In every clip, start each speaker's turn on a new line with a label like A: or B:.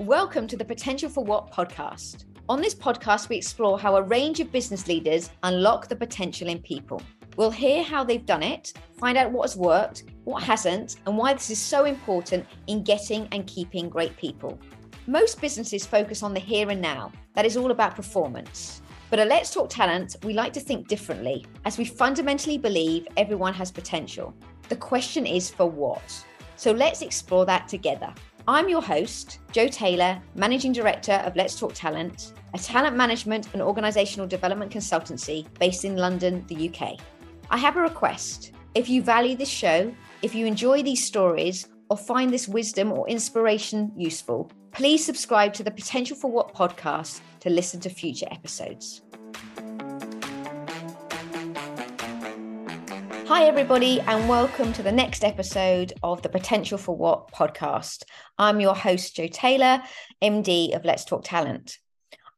A: Welcome to the Potential for What podcast. On this podcast, we explore how a range of business leaders unlock the potential in people. We'll hear how they've done it, find out what has worked, what hasn't, and why this is so important in getting and keeping great people. Most businesses focus on the here and now, that is all about performance. But at Let's Talk Talent, we like to think differently, as we fundamentally believe everyone has potential. The question is for what? So let's explore that together. I'm your host, Jo Taylor, Managing Director of Let's Talk Talent, a talent management and organisational development consultancy based in London, the UK. I have a request. If you value this show, if you enjoy these stories, or find this wisdom or inspiration useful, please subscribe to the Potential for What podcast to listen to future episodes. Hi, everybody, and welcome to the next episode of the Potential for What podcast. I'm your host, Jo Taylor, MD of Let's Talk Talent.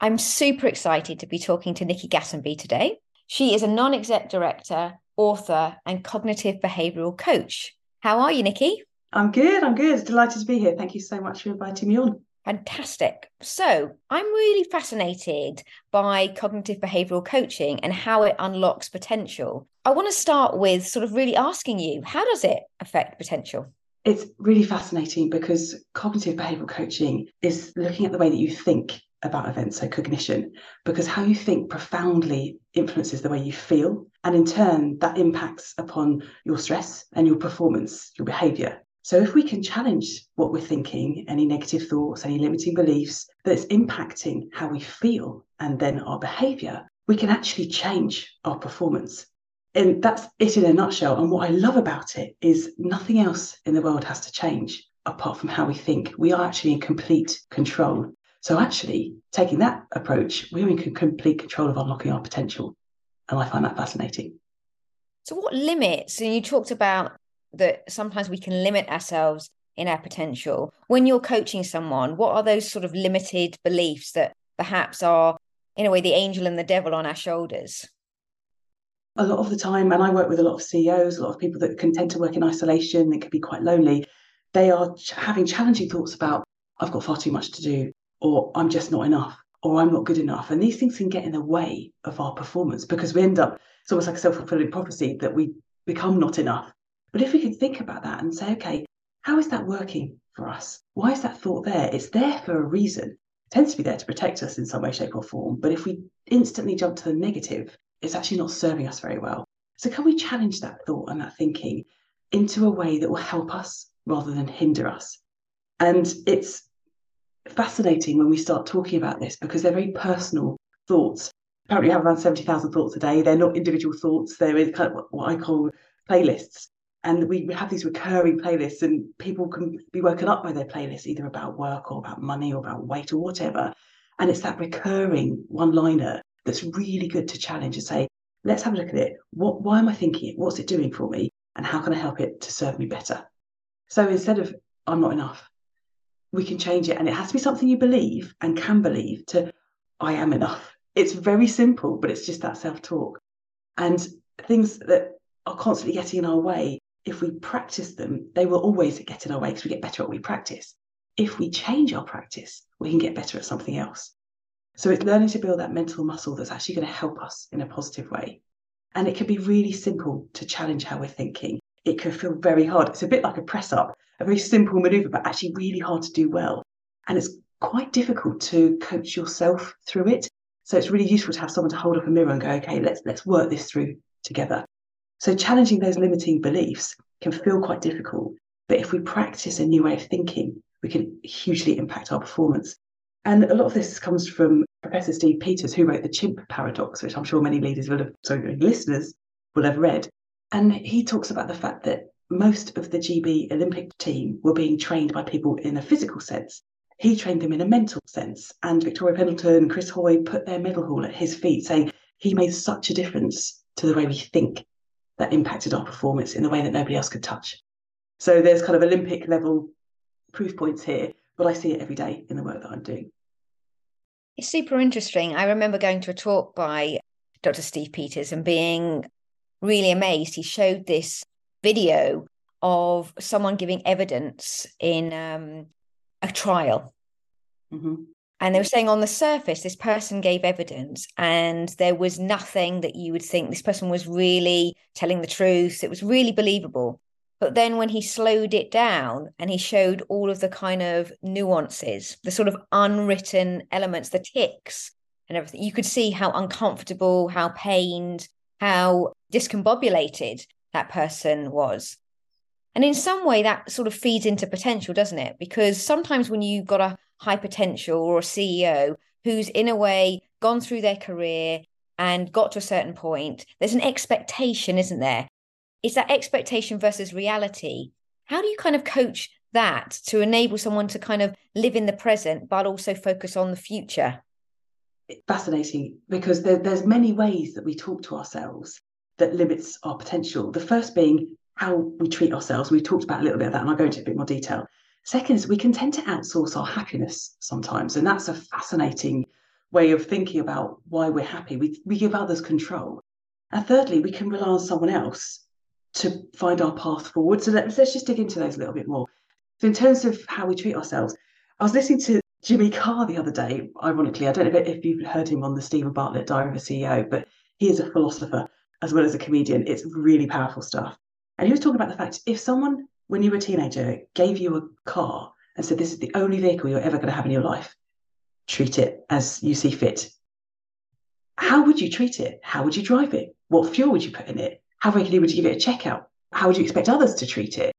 A: I'm super excited to be talking to Nikki Gatenby today. She is a non exec director, author, and cognitive behavioral coach. How are you, Nikki?
B: I'm good. I'm good. Delighted to be here. Thank you so much for inviting me on.
A: Fantastic. So, I'm really fascinated by cognitive behavioral coaching and how it unlocks potential. I want to start with sort of really asking you how does it affect potential?
B: It's really fascinating because cognitive behavioral coaching is looking at the way that you think about events, so cognition, because how you think profoundly influences the way you feel. And in turn, that impacts upon your stress and your performance, your behavior. So if we can challenge what we're thinking, any negative thoughts, any limiting beliefs that's impacting how we feel and then our behavior, we can actually change our performance. And that's it in a nutshell. And what I love about it is nothing else in the world has to change apart from how we think. We are actually in complete control. So, actually, taking that approach, we're in complete control of unlocking our potential. And I find that fascinating.
A: So, what limits? And you talked about that sometimes we can limit ourselves in our potential. When you're coaching someone, what are those sort of limited beliefs that perhaps are, in a way, the angel and the devil on our shoulders?
B: A lot of the time, and I work with a lot of CEOs, a lot of people that can tend to work in isolation, they can be quite lonely. They are having challenging thoughts about, I've got far too much to do, or I'm just not enough, or I'm not good enough. And these things can get in the way of our performance because we end up, it's almost like a self fulfilling prophecy that we become not enough but if we can think about that and say, okay, how is that working for us? Why is that thought there? It's there for a reason. It tends to be there to protect us in some way, shape, or form. But if we instantly jump to the negative, it's actually not serving us very well. So, can we challenge that thought and that thinking into a way that will help us rather than hinder us? And it's fascinating when we start talking about this because they're very personal thoughts. Apparently, we have around 70,000 thoughts a day. They're not individual thoughts, they're kind of what I call playlists and we have these recurring playlists and people can be woken up by their playlists either about work or about money or about weight or whatever. And it's that recurring one liner that's really good to challenge and say let's have a look at it. What why am i thinking it? What's it doing for me? And how can i help it to serve me better? So instead of i'm not enough we can change it. And it has to be something you believe and can believe to i am enough. It's very simple but it's just that self-talk. And things that are constantly getting in our way if we practice them, they will always get in our way because we get better at what we practice. If we change our practice, we can get better at something else. So it's learning to build that mental muscle that's actually going to help us in a positive way. And it can be really simple to challenge how we're thinking. It can feel very hard. It's a bit like a press up, a very simple maneuver, but actually really hard to do well. And it's quite difficult to coach yourself through it. So it's really useful to have someone to hold up a mirror and go, okay, let's let's work this through together. So challenging those limiting beliefs can feel quite difficult. But if we practice a new way of thinking, we can hugely impact our performance. And a lot of this comes from Professor Steve Peters, who wrote The Chimp Paradox, which I'm sure many leaders will have, sorry, listeners will have read. And he talks about the fact that most of the GB Olympic team were being trained by people in a physical sense. He trained them in a mental sense. And Victoria Pendleton, and Chris Hoy put their medal haul at his feet, saying he made such a difference to the way we think that impacted our performance in a way that nobody else could touch. So there's kind of Olympic level proof points here, but I see it every day in the work that I'm doing.
A: It's super interesting. I remember going to a talk by Dr. Steve Peters and being really amazed. He showed this video of someone giving evidence in um, a trial. Mm-hmm. And they were saying on the surface, this person gave evidence, and there was nothing that you would think this person was really telling the truth. It was really believable. But then when he slowed it down and he showed all of the kind of nuances, the sort of unwritten elements, the ticks and everything, you could see how uncomfortable, how pained, how discombobulated that person was. And in some way, that sort of feeds into potential, doesn't it? Because sometimes when you've got a high potential or a CEO who's in a way gone through their career and got to a certain point, there's an expectation, isn't there? It's that expectation versus reality. How do you kind of coach that to enable someone to kind of live in the present, but also focus on the future?
B: Fascinating because there, there's many ways that we talk to ourselves that limits our potential. The first being how we treat ourselves. We've talked about a little bit of that, and I'll go into a bit more detail. Second is we can tend to outsource our happiness sometimes, and that's a fascinating way of thinking about why we're happy. We, we give others control. And thirdly, we can rely on someone else to find our path forward. So let's, let's just dig into those a little bit more. So in terms of how we treat ourselves, I was listening to Jimmy Carr the other day, ironically. I don't know if you've heard him on the Steven Bartlett Diary of a CEO, but he is a philosopher as well as a comedian. It's really powerful stuff. And he was talking about the fact if someone, when you were a teenager, gave you a car and said, This is the only vehicle you're ever going to have in your life, treat it as you see fit. How would you treat it? How would you drive it? What fuel would you put in it? How regularly would you give it a checkout? How would you expect others to treat it?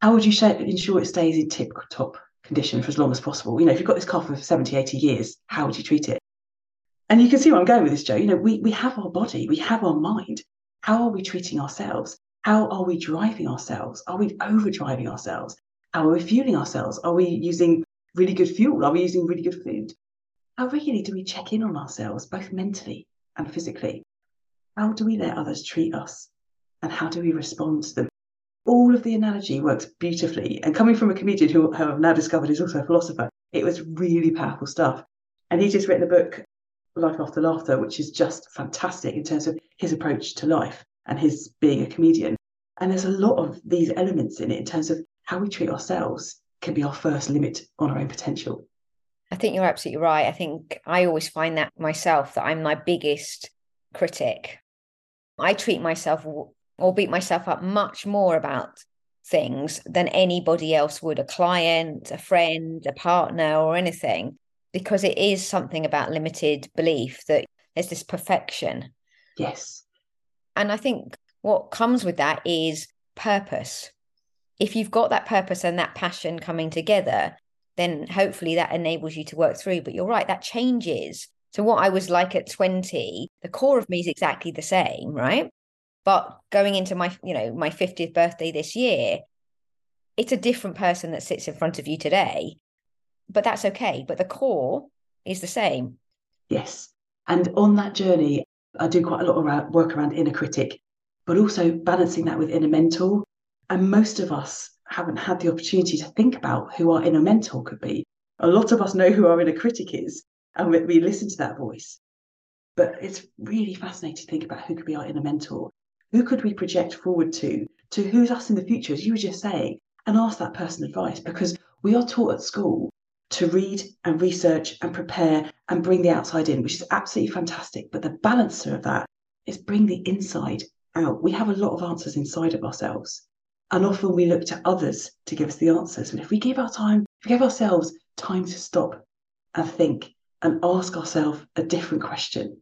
B: How would you ensure it stays in tip top condition for as long as possible? You know, if you've got this car for 70, 80 years, how would you treat it? And you can see where I'm going with this, Jo. You know, we, we have our body, we have our mind. How are we treating ourselves? How are we driving ourselves? Are we over driving ourselves? How are we fueling ourselves? Are we using really good fuel? Are we using really good food? How regularly do we check in on ourselves, both mentally and physically? How do we let others treat us? And how do we respond to them? All of the analogy works beautifully. And coming from a comedian who I've now discovered is also a philosopher, it was really powerful stuff. And he's just written a book, Life After Laughter, which is just fantastic in terms of his approach to life and his being a comedian. And there's a lot of these elements in it in terms of how we treat ourselves can be our first limit on our own potential.
A: I think you're absolutely right. I think I always find that myself that I'm my biggest critic. I treat myself or beat myself up much more about things than anybody else would a client, a friend, a partner, or anything, because it is something about limited belief that there's this perfection.
B: Yes.
A: And I think what comes with that is purpose. If you've got that purpose and that passion coming together, then hopefully that enables you to work through. But you're right, that changes. So, what I was like at 20, the core of me is exactly the same, right? But going into my, you know, my 50th birthday this year, it's a different person that sits in front of you today. But that's okay. But the core is the same.
B: Yes. And on that journey, I do quite a lot of work around inner critic, but also balancing that with inner mentor. And most of us haven't had the opportunity to think about who our inner mentor could be. A lot of us know who our inner critic is, and we, listen to that voice. But it's really fascinating to think about who could be our inner mentor. Who could we project forward to, to who's us in the future, as you were just saying, and ask that person advice because we are taught at school to read and research and prepare and bring the outside in, which is absolutely fantastic. But the balancer of that is bring the inside out. We have a lot of answers inside of ourselves. And often we look to others to give us the answers. And if we give our time, if we give ourselves time to stop and think and ask ourselves a different question,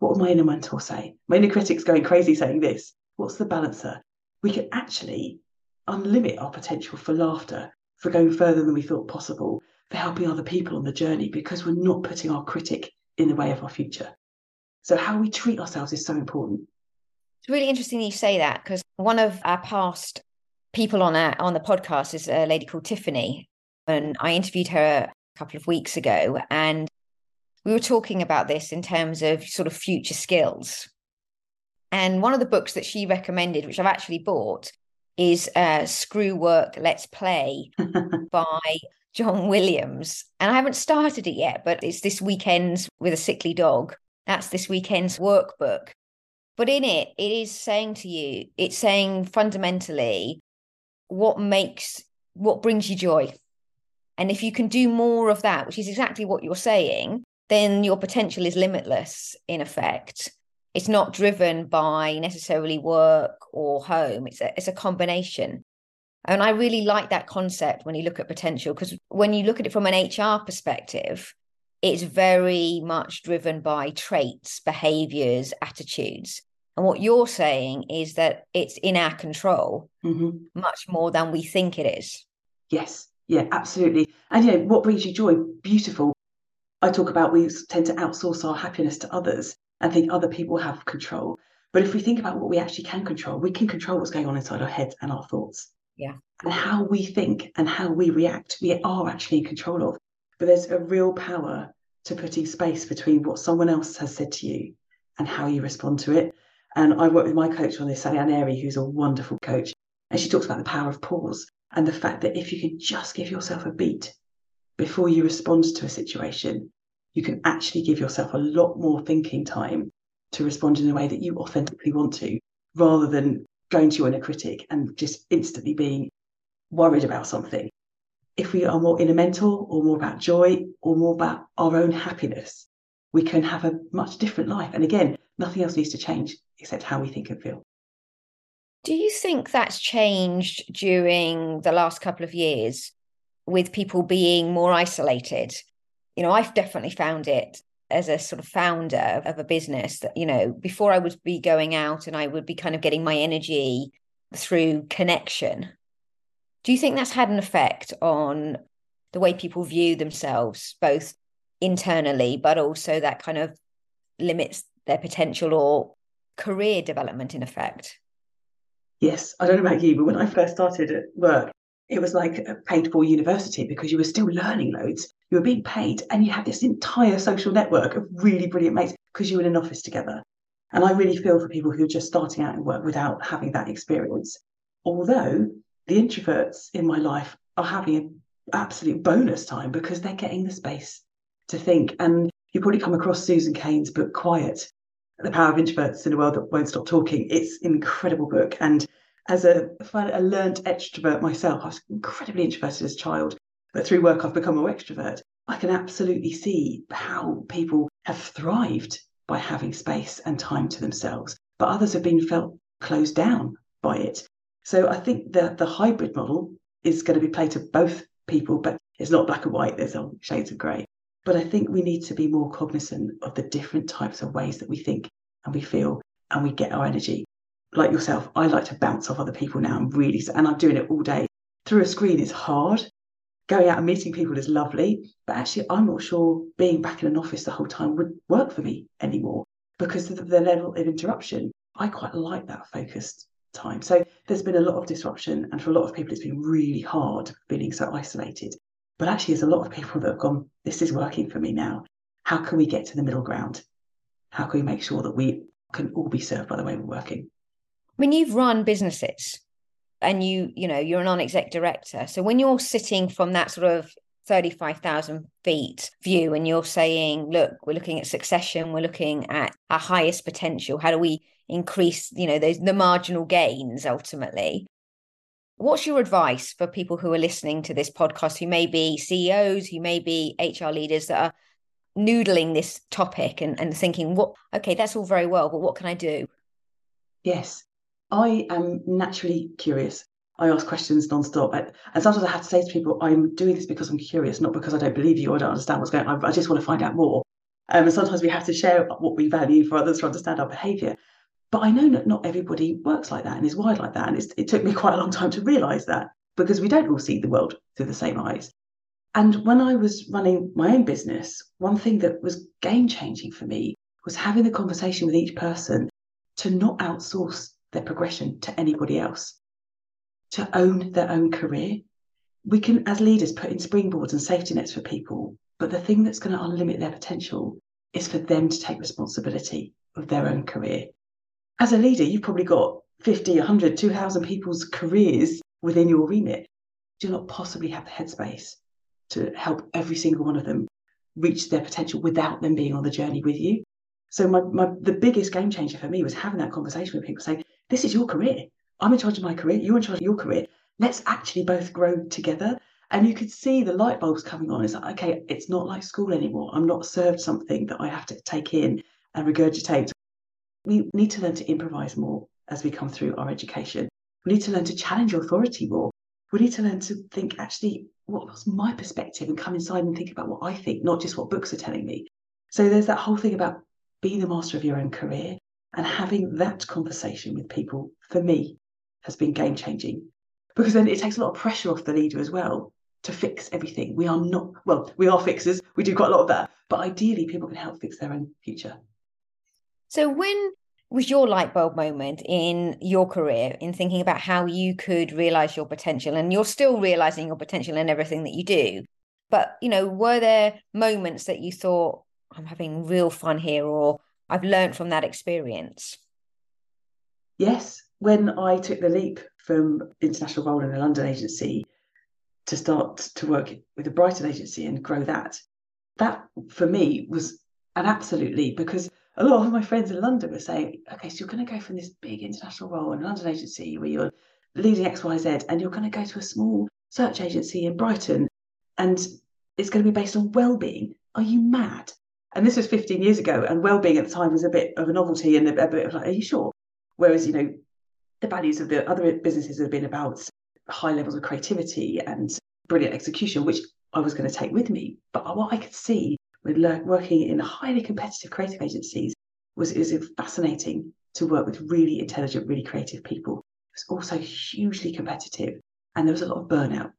B: what would my inner mentor say? My inner critic's going crazy saying this. What's the balancer? We can actually unlimit our potential for laughter, for going further than we thought possible, for helping other people on the journey because we're not putting our critic in the way of our future. So, how we treat ourselves is so important.
A: It's really interesting you say that because one of our past people on our, on the podcast is a lady called Tiffany, and I interviewed her a couple of weeks ago, and we were talking about this in terms of sort of future skills. And one of the books that she recommended, which I've actually bought, is uh, Screw Work, Let's Play by John Williams. And I haven't started it yet, but it's this weekend's with a sickly dog. That's this weekend's workbook. But in it, it is saying to you, it's saying fundamentally what makes, what brings you joy. And if you can do more of that, which is exactly what you're saying, then your potential is limitless in effect. It's not driven by necessarily work or home. It's a, it's a combination. And I really like that concept when you look at potential, because when you look at it from an HR perspective, it's very much driven by traits, behaviors, attitudes. And what you're saying is that it's in our control mm-hmm. much more than we think it is.
B: Yes, yeah, absolutely. And you know, what brings you joy? Beautiful. I talk about we tend to outsource our happiness to others and think other people have control. But if we think about what we actually can control, we can control what's going on inside our heads and our thoughts.
A: Yeah.
B: And how we think and how we react, we are actually in control of. But there's a real power to putting space between what someone else has said to you and how you respond to it. And I work with my coach on this, Sally Ann Airey, who's a wonderful coach. And she talks about the power of pause and the fact that if you can just give yourself a beat before you respond to a situation, you can actually give yourself a lot more thinking time to respond in a way that you authentically want to, rather than going to your inner critic and just instantly being worried about something. If we are more inner mental or more about joy or more about our own happiness, we can have a much different life. And again, nothing else needs to change except how we think and feel.
A: Do you think that's changed during the last couple of years with people being more isolated? You know, I've definitely found it as a sort of founder of a business that, you know, before I would be going out and I would be kind of getting my energy through connection. Do you think that's had an effect on the way people view themselves, both internally, but also that kind of limits their potential or career development in effect?
B: Yes, I don't know about you, but when I first started at work, it was like a paid for university because you were still learning loads. You were being paid and you have this entire social network of really brilliant mates because you were in an office together. And I really feel for people who are just starting out in work without having that experience. Although the introverts in my life are having an absolute bonus time because they're getting the space to think. And you probably come across Susan Cain's book Quiet, The Power of Introverts in a World That Won't Stop Talking. It's an incredible book. And as a, a learned extrovert myself, I was incredibly introverted as a child, but through work I've become more extrovert. I can absolutely see how people have thrived by having space and time to themselves, but others have been felt closed down by it. So I think that the hybrid model is going to be played to both people, but it's not black and white, there's all shades of grey. But I think we need to be more cognizant of the different types of ways that we think and we feel and we get our energy. Like yourself, I like to bounce off other people now. I'm really, and I'm doing it all day. Through a screen is hard. Going out and meeting people is lovely. But actually, I'm not sure being back in an office the whole time would work for me anymore because of the level of interruption. I quite like that focused time. So there's been a lot of disruption. And for a lot of people, it's been really hard feeling so isolated. But actually, there's a lot of people that have gone, this is working for me now. How can we get to the middle ground? How can we make sure that we can all be served by the way we're working?
A: I mean, you've run businesses and you, you know, you're a non-exec director. So when you're sitting from that sort of 35,000 feet view and you're saying, look, we're looking at succession, we're looking at our highest potential. How do we increase, you know, those the marginal gains ultimately? What's your advice for people who are listening to this podcast who may be CEOs, who may be HR leaders that are noodling this topic and, and thinking, what, okay, that's all very well, but what can I do?
B: Yes, I am naturally curious. I ask questions nonstop. And sometimes I have to say to people, I'm doing this because I'm curious, not because I don't believe you or I don't understand what's going on. I just want to find out more. Um, and sometimes we have to share what we value for others to understand our behaviour. But I know that not everybody works like that and is wired like that. And it took me quite a long time to realize that because we don't all see the world through the same eyes. And when I was running my own business, one thing that was game changing for me was having the conversation with each person to not outsource their progression to anybody else, to own their own career. We can, as leaders, put in springboards and safety nets for people, but the thing that's going to unlimit their potential is for them to take responsibility of their own career as a leader, you've probably got 50, 100, 2,000 people's careers within your remit. Do not possibly have the headspace to help every single one of them reach their potential without them being on the journey with you. So my, my the biggest game changer for me was having that conversation with people saying, this is your career. I'm in charge of my career. You're in charge of your career. Let's actually both grow together. And you could see the light bulbs coming on. It's like, okay, it's not like school anymore. I'm not served something that I have to take in and regurgitate. We need to learn to improvise more as we come through our education. We need to learn to challenge authority more. We need to learn to think, actually, what was my perspective and come inside and think about what I think, not just what books are telling me. So there's that whole thing about being the master of your own career and having that conversation with people, for me, has been game changing because then it takes a lot of pressure off the leader as well to fix everything. We are not, well, we are fixers, we do quite a lot of that, but ideally, people can help fix their own future.
A: So, when was your light bulb moment in your career in thinking about how you could realize your potential? And you're still realizing your potential in everything that you do. But, you know, were there moments that you thought, I'm having real fun here, or I've learned from that experience?
B: Yes. When I took the leap from international role in a London agency to start to work with a Brighton agency and grow that, that for me was an absolute leap because a lot of my friends in London were saying, okay, so you're going to go from this big international role in a London agency where you're leading XYZ and you're going to go to a small search agency in Brighton and it's going to be based on well-being. Are you mad? And this was 15 years ago, and well-being at the time was a bit of a novelty and a, bit of like, are you sure? Whereas, you know, the values of the other businesses have been about high levels of creativity and brilliant execution, which I was going to take with me. But what I could see with working in highly competitive creative agencies was it was fascinating to work with really intelligent, really creative people. It was also hugely competitive and there was a lot of burnout.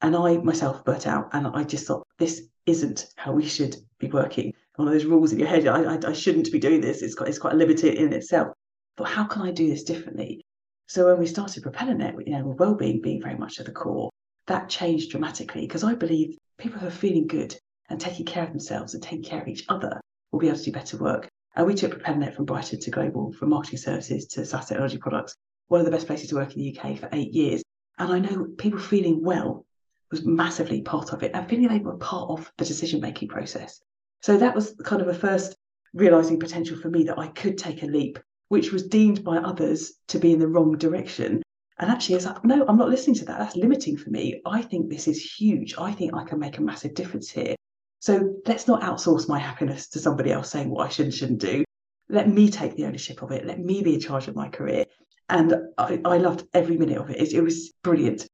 B: And I myself burnt out and I just thought this isn't how we should be working. One of those rules in your head, I, I, I shouldn't be doing this. It's quite, it's quite limited in itself. But how can I do this differently? So when we started Propellernet, you know, well-being being very much at the core, that changed dramatically because I believe people who are feeling good and taking care of themselves and taking care of each other will be able to do better work. And we took Propellernet from Brighton to global, from marketing services to SaaS technology products, one of the best places to work in the UK for eight years. And I know people feeling well was massively part of it and feeling they were part of the decision making process. So that was kind of a first realizing potential for me that I could take a leap which was deemed by others to be in the wrong direction. And actually, it's like, no, I'm not listening to that. That's limiting for me. I think this is huge. I think I can make a massive difference here. So let's not outsource my happiness to somebody else saying what I should and shouldn't do. Let me take the ownership of it. Let me be in charge of my career. And I, I loved every minute of it. it. It was brilliant.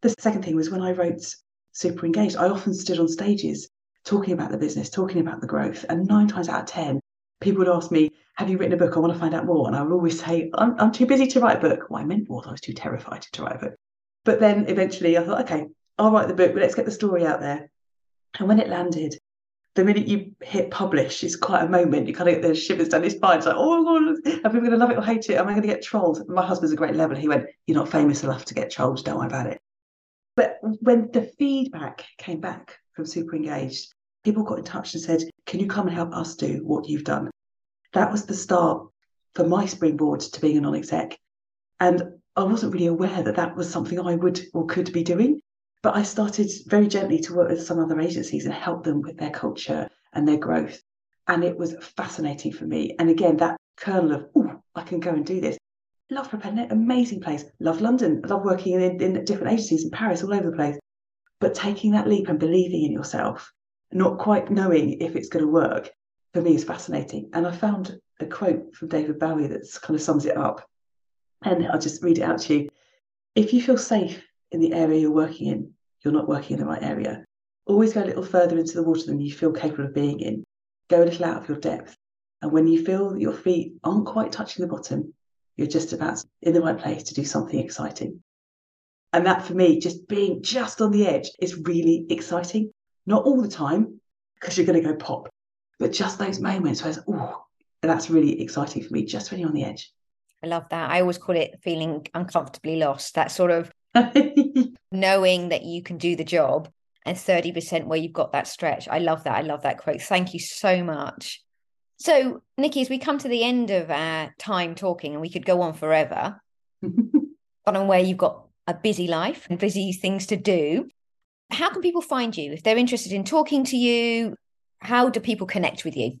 B: The second thing was when I wrote Super Engaged, I often stood on stages talking about the business, talking about the growth. And nine times out of 10, people would ask me, Have you written a book? I want to find out more. And I would always say, I'm, I'm too busy to write a book. What I meant was I was too terrified to write a book. But then eventually I thought, okay, I'll write the book, but let's get the story out there. And when it landed, the minute you hit publish, it's quite a moment. You kind of get the shivers down your spine. It's like, oh my God, are people going to love it or hate it? Am I going to get trolled? My husband's a great level. He went, You're not famous enough to get trolled. Don't worry about it. But when the feedback came back from Super Engaged, people got in touch and said, Can you come and help us do what you've done? That was the start for my springboard to being a non exec. And I wasn't really aware that that was something I would or could be doing. But I started very gently to work with some other agencies and help them with their culture and their growth. And it was fascinating for me. And again, that kernel of, oh, I can go and do this. Love Propellernet, amazing place. Love London. Love working in, in different agencies in Paris, all over the place. But taking that leap and believing in yourself not quite knowing if it's going to work, for me is fascinating. And I found a quote from David Bowie that kind of sums it up. And I'll just read it out to you. If you feel safe in the area you're working in, you're not working in the right area. Always go a little further into the water than you feel capable of being in. Go a little out of your depth. And when you feel that your feet aren't quite touching the bottom, you're just about in the right place to do something exciting. And that for me, just being just on the edge is really exciting. Not all the time, because you're going to go pop, but just those moments where it's, oh, that's really exciting for me, just when you're on the edge.
A: I love that. I always call it feeling uncomfortably lost, that sort of knowing that you can do the job and 30% where you've got that stretch. I love that. I love that quote. Thank you so much. So, Nikki, as we come to the end of our time talking, and we could go on forever, but on where you've got a busy life and busy things to do, how can people find you if they're interested in talking to you? How do people connect with you?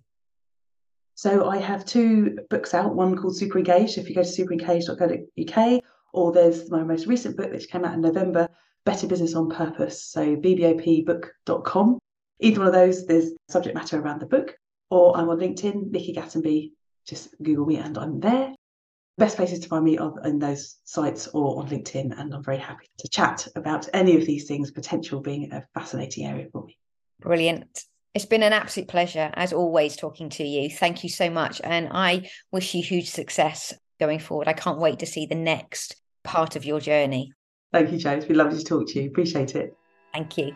B: So I have two books out, one called Super Engaged. If you go to superengaged.co.uk, or there's my most recent book which came out in November, Better Business on Purpose. So bbopbook.com. Either one of those, there's subject matter around the book, or I'm on LinkedIn, Nikki Gatenby. Just Google me and I'm there. Best places to find me are in those sites or on LinkedIn, and I'm very happy to chat about any of these things, potential being a fascinating area for me.
A: Brilliant. It's been an absolute pleasure, as always, talking to you. Thank you so much. And I wish you huge success going forward. I can't wait to see the next part of your journey.
B: Thank you. It's been lovely to talk to you. Appreciate it.
A: Thank you.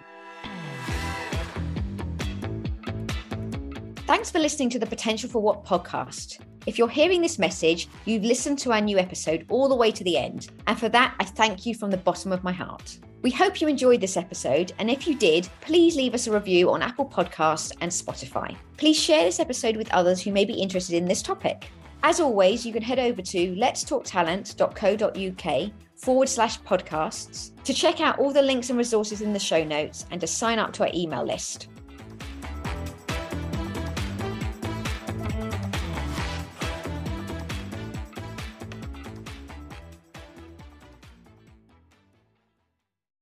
A: Thanks for listening to the Potential for What podcast. If you're hearing this message, you've listened to our new episode all the way to the end. And for that, I thank you from the bottom of my heart. We hope you enjoyed this episode, and if you did, please leave us a review on Apple Podcasts and Spotify. Please share this episode with others who may be interested in this topic. As always, you can head over to letstalktalent.co.uk forward slash podcasts to check out all the links and resources in the show notes and to sign up to our email list.